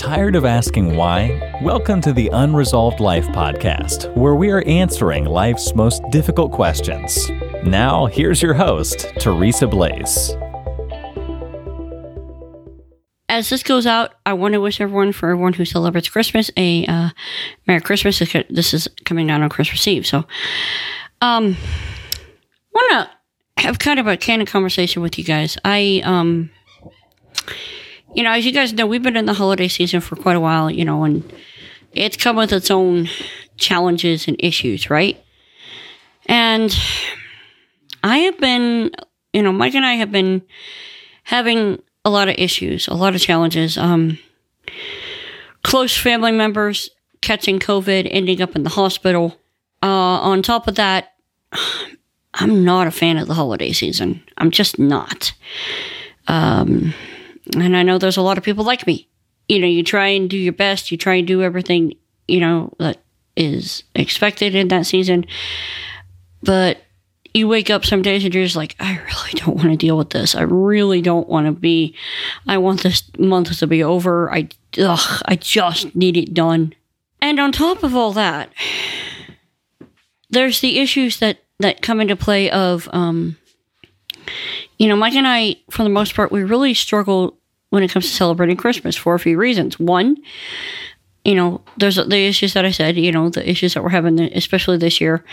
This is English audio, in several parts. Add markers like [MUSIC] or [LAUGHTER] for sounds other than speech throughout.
Tired of asking why? Welcome to the Unresolved Life podcast, where we are answering life's most difficult questions. Now, here's your host, Teresa Blaze. As this goes out, I want to wish everyone, for everyone who celebrates Christmas, a uh, Merry Christmas. This is coming out on Christmas Eve, so um, want to have kind of a candid conversation with you guys. I um you know, as you guys know, we've been in the holiday season for quite a while, you know, and it's come with its own challenges and issues, right? And I have been, you know, Mike and I have been having a lot of issues, a lot of challenges. Um, close family members catching COVID, ending up in the hospital. Uh, on top of that, [SIGHS] I'm not a fan of the holiday season. I'm just not. Um, and I know there's a lot of people like me. You know, you try and do your best, you try and do everything, you know, that is expected in that season. But you wake up some days and you're just like, I really don't want to deal with this. I really don't want to be, I want this month to be over. I, ugh, I just need it done. And on top of all that, there's the issues that, that come into play of, um, you know, Mike and I, for the most part, we really struggle when it comes to celebrating Christmas for a few reasons. One, you know, there's the issues that I said, you know, the issues that we're having, especially this year.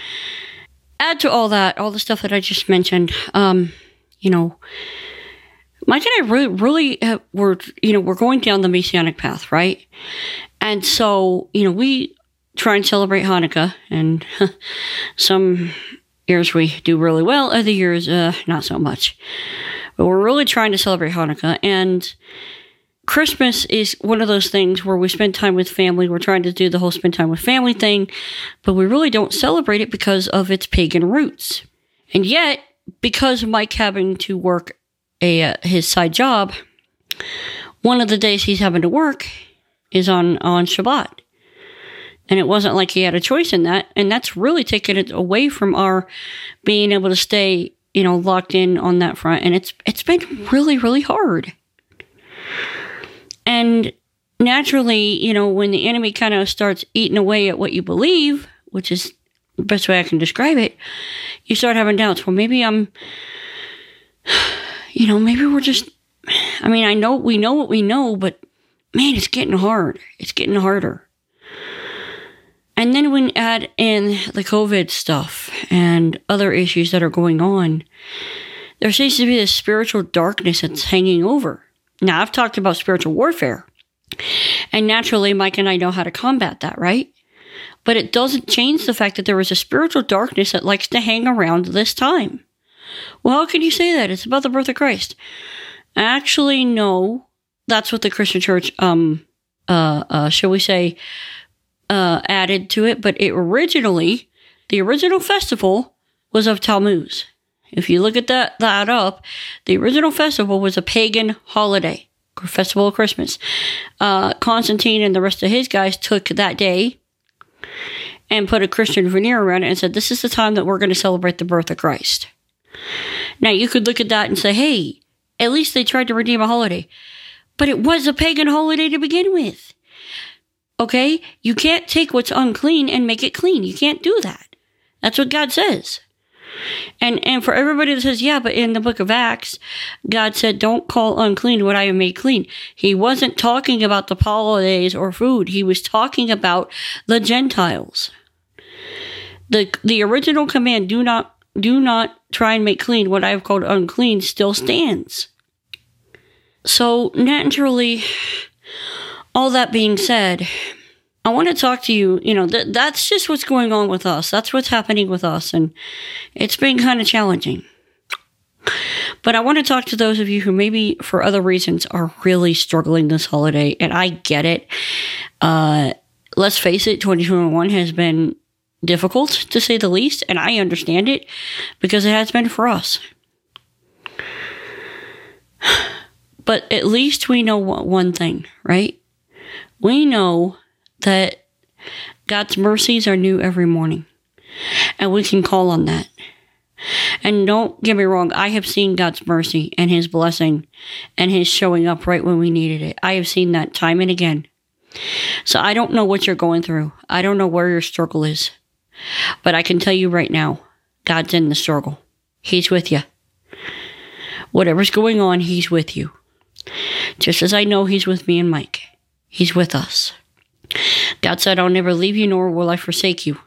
Add to all that, all the stuff that I just mentioned, um, you know, Mike and I really, really uh, were, you know, we're going down the Messianic path, right? And so, you know, we try and celebrate Hanukkah, and [LAUGHS] some years we do really well, other years, uh, not so much. But we're really trying to celebrate Hanukkah. And Christmas is one of those things where we spend time with family. We're trying to do the whole spend time with family thing, but we really don't celebrate it because of its pagan roots. And yet, because of Mike having to work a uh, his side job, one of the days he's having to work is on on Shabbat. And it wasn't like he had a choice in that, and that's really taken it away from our being able to stay you know, locked in on that front. And it's it's been really, really hard. And naturally, you know, when the enemy kind of starts eating away at what you believe, which is the best way I can describe it, you start having doubts. Well, maybe I'm, [SIGHS] you know, maybe we're just, I mean, I know we know what we know, but man, it's getting hard. It's getting harder. And then when add in the COVID stuff and other issues that are going on, there seems to be this spiritual darkness that's hanging over. Now, I've talked about spiritual warfare, and naturally, Mike and I know how to combat that, right? But it doesn't change the fact that there is a spiritual darkness that likes to hang around this time. Well, how can you say that? It's about the birth of Christ. Actually, no. That's what the Christian church, um, uh, uh, shall we say, uh, added to it, but it originally, the original festival was of Tammuz. If you look at that, that up, the original festival was a pagan holiday, festival of Christmas. Uh, Constantine and the rest of his guys took that day and put a Christian veneer around it and said, this is the time that we're going to celebrate the birth of Christ. Now you could look at that and say, hey, at least they tried to redeem a holiday. But it was a pagan holiday to begin with. Okay? You can't take what's unclean and make it clean. You can't do that. That's what God says. And and for everybody that says, yeah, but in the book of Acts, God said, Don't call unclean what I have made clean. He wasn't talking about the holidays or food. He was talking about the Gentiles. The the original command, do not do not try and make clean what I have called unclean, still stands. So naturally, all that being said, I want to talk to you. You know, th- that's just what's going on with us. That's what's happening with us. And it's been kind of challenging. But I want to talk to those of you who maybe for other reasons are really struggling this holiday. And I get it. Uh, let's face it, 2021 has been difficult to say the least. And I understand it because it has been for us. But at least we know one thing, right? We know that God's mercies are new every morning, and we can call on that. And don't get me wrong, I have seen God's mercy and His blessing and His showing up right when we needed it. I have seen that time and again. So I don't know what you're going through. I don't know where your struggle is. But I can tell you right now, God's in the struggle. He's with you. Whatever's going on, He's with you. Just as I know He's with me and Mike, He's with us. God said, I'll never leave you, nor will I forsake you,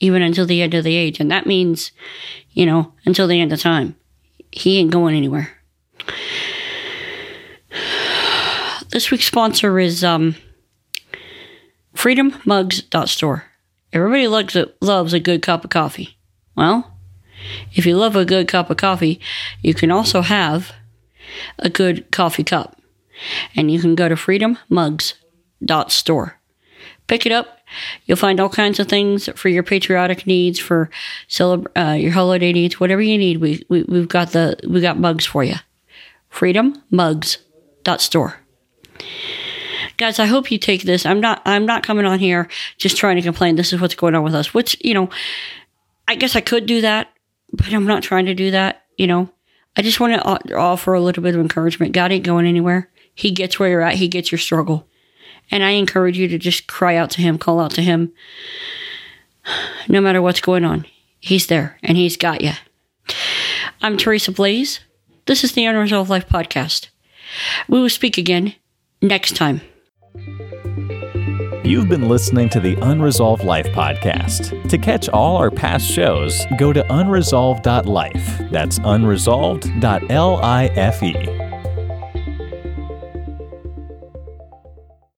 even until the end of the age. And that means, you know, until the end of time. He ain't going anywhere. [SIGHS] This week's sponsor is um, freedommugs.store. Everybody loves a, loves a good cup of coffee. Well, if you love a good cup of coffee, you can also have a good coffee cup. And you can go to freedommugs.store. Pick it up. You'll find all kinds of things for your patriotic needs, for uh, your holiday needs, whatever you need. We, we we've got the we got mugs for you. Freedommugs.store. Guys, I hope you take this. I'm not I'm not coming on here just trying to complain. This is what's going on with us. Which you know, I guess I could do that, but I'm not trying to do that. You know, I just want to offer a little bit of encouragement. God ain't going anywhere. He gets where you're at. He gets your struggle. And I encourage you to just cry out to him, call out to him, no matter what's going on. He's there and he's got you. I'm Teresa Blaze. This is the Unresolved Life Podcast. We will speak again next time. You've been listening to the Unresolved Life podcast. To catch all our past shows, go to unresolved.life. That's unresolved.life.